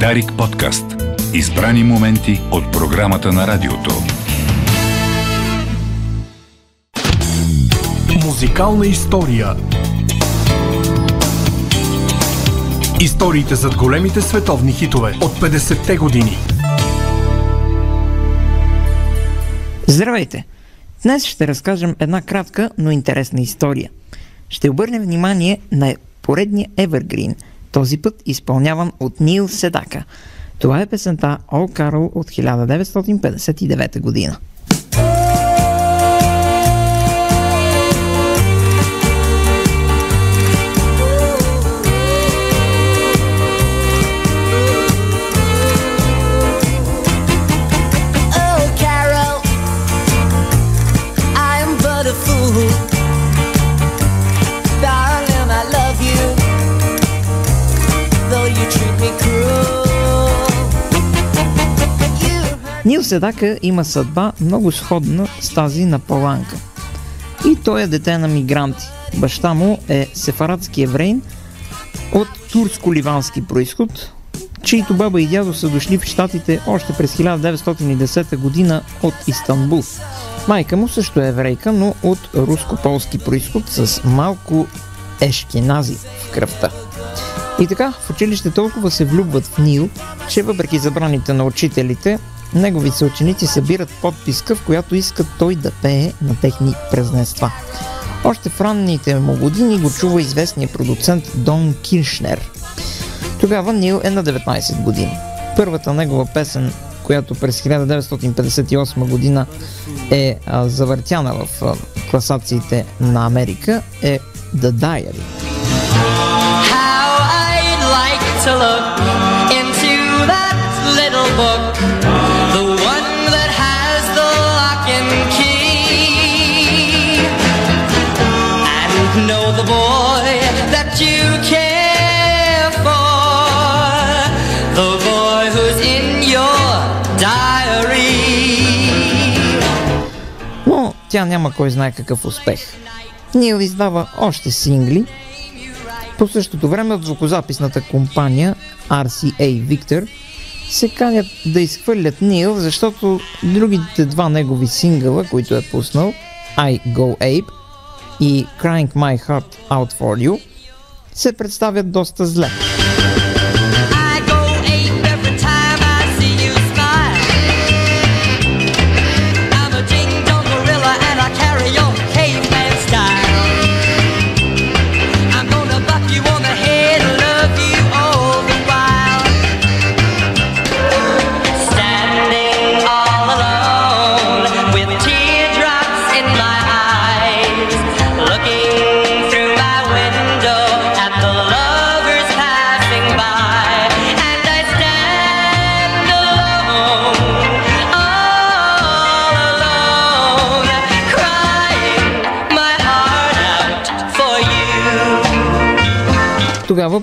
Дарик подкаст. Избрани моменти от програмата на радиото. Музикална история. Историите зад големите световни хитове от 50-те години. Здравейте! Днес ще разкажем една кратка, но интересна история. Ще обърнем внимание на поредния Evergreen, този път изпълняван от Нил Седака. Това е песента All Carol от 1959 година. Нил Седака има съдба много сходна с тази на Поланка. И той е дете на мигранти. Баща му е сефарадски еврейн от турско-ливански происход, чието баба и дядо са дошли в Штатите още през 1910 година от Истанбул. Майка му също е еврейка, но от руско-полски происход с малко ешкенази в кръвта. И така, в училище толкова се влюбват в Нил, че въпреки забраните на учителите, неговите ученици събират подписка, в която искат той да пее на техни празненства. Още в ранните му години го чува известният продуцент Дон Киршнер. Тогава Нил е на 19 години. Първата негова песен, която през 1958 година е а, завъртяна в а, класациите на Америка, е The Diary. How I'd like to look into that little book, тя няма кой знае какъв успех. Нил издава още сингли. По същото време от звукозаписната компания RCA Victor се канят да изхвърлят Нил, защото другите два негови сингъла, които е пуснал, I Go Ape и Crying My Heart Out For You, се представят доста зле.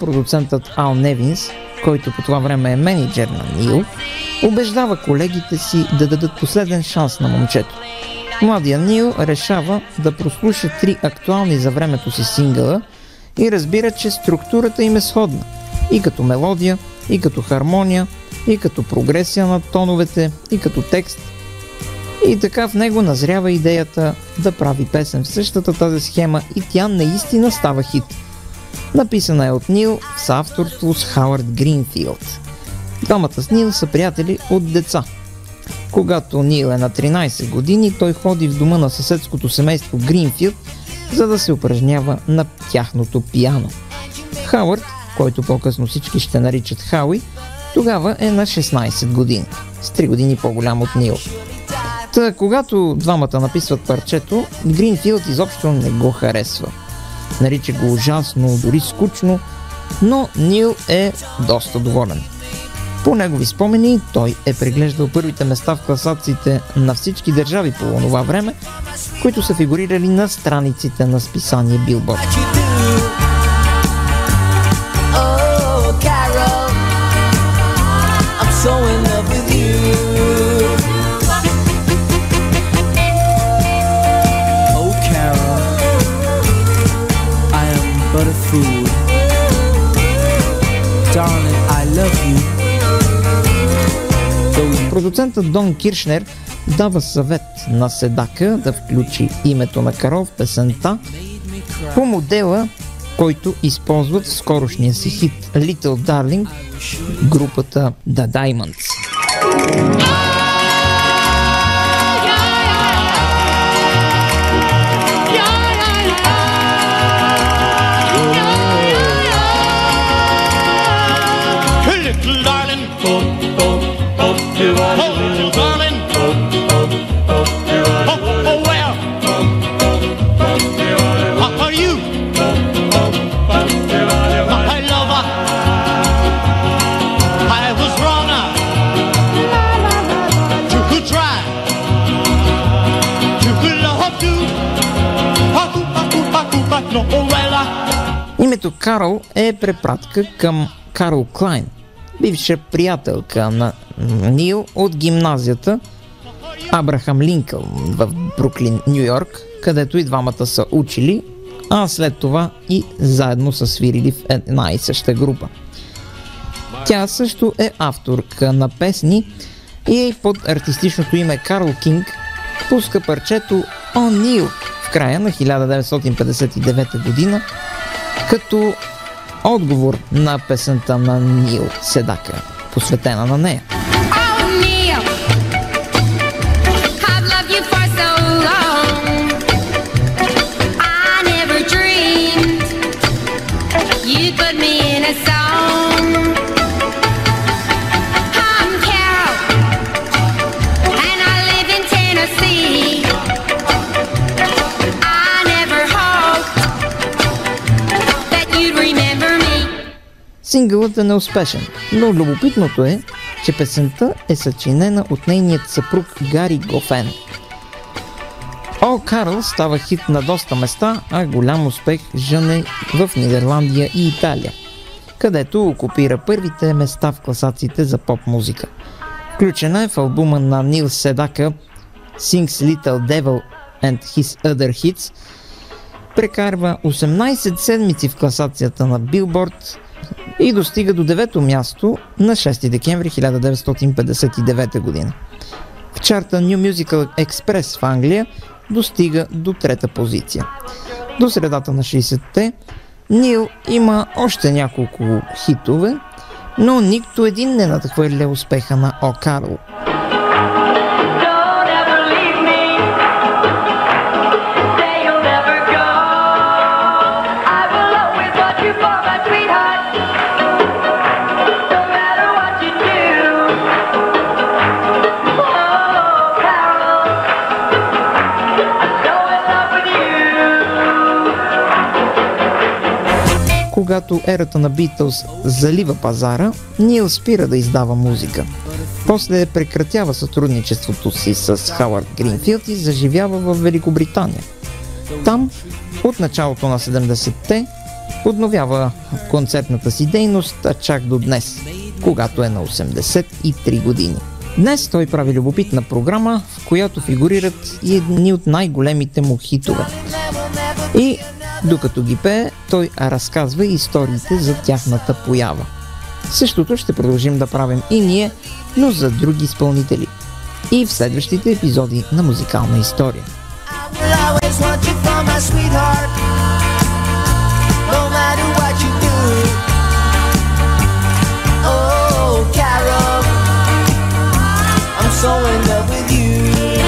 Продуцентът Ал Невинс, който по това време е менеджер на Нил, убеждава колегите си да дадат последен шанс на момчето. Младия Нил решава да прослуша три актуални за времето си сингъла и разбира, че структурата им е сходна. И като мелодия, и като хармония, и като прогресия на тоновете, и като текст. И така в него назрява идеята да прави песен в същата тази схема и тя наистина става хит. Написана е от Нил в съавторство с Хауърд Гринфилд. Двамата с Нил са приятели от деца. Когато Нил е на 13 години, той ходи в дома на съседското семейство Гринфилд, за да се упражнява на тяхното пиано. Хауърд, който по-късно всички ще наричат Хауи, тогава е на 16 години, с 3 години по-голям от Нил. Та, когато двамата написват парчето, Гринфилд изобщо не го харесва. Нарича го ужасно, дори скучно, но Нил е доста доволен. По негови спомени, той е преглеждал първите места в класациите на всички държави по това време, които са фигурирали на страниците на списание Билборд. Oh, so in love with you. Am but a fool. Darling, I love you, Продуцентът Дон Киршнер дава съвет на Седака да включи името на Карол в песента по модела, който използват в скорошния си хит Little Darling групата The Diamonds. Oh, oh, Името Карл е препратка към Карл Клайн, бивша приятелка на Нил от гимназията Абрахам Линкъл в Бруклин, Нью Йорк, където и двамата са учили, а след това и заедно са свирили в една и съща група. Тя също е авторка на песни и под артистичното име Карл Кинг пуска парчето О Нил в края на 1959 година като отговор на песента на Нил Седака, посветена на нея. Oh, put me in a song. Сингълът е неуспешен, но любопитното е, че песента е съчинена от нейният съпруг Гари Гофен. О Карл става хит на доста места, а голям успех жъне в Нидерландия и Италия, където окупира първите места в класациите за поп музика. Включена е в албума на Нил Седака Sings Little Devil and His Other Hits, прекарва 18 седмици в класацията на Билборд и достига до 9-то място на 6 декември 1959 година. В чарта New Musical Express в Англия достига до трета позиция. До средата на 60-те Нил има още няколко хитове, но нито един не надхвърля успеха на О Карл. Когато ерата на Битълс залива пазара, Нил спира да издава музика. После прекратява сътрудничеството си с Хауърд Гринфилд и заживява в Великобритания. Там, от началото на 70-те, подновява концертната си дейност, чак до днес, когато е на 83 години. Днес той прави любопитна програма, в която фигурират и едни от най-големите му хитове. И докато ги пее, той разказва историите за тяхната поява. Същото ще продължим да правим и ние, но за други изпълнители. И в следващите епизоди на музикална история. Oh, so in love with you.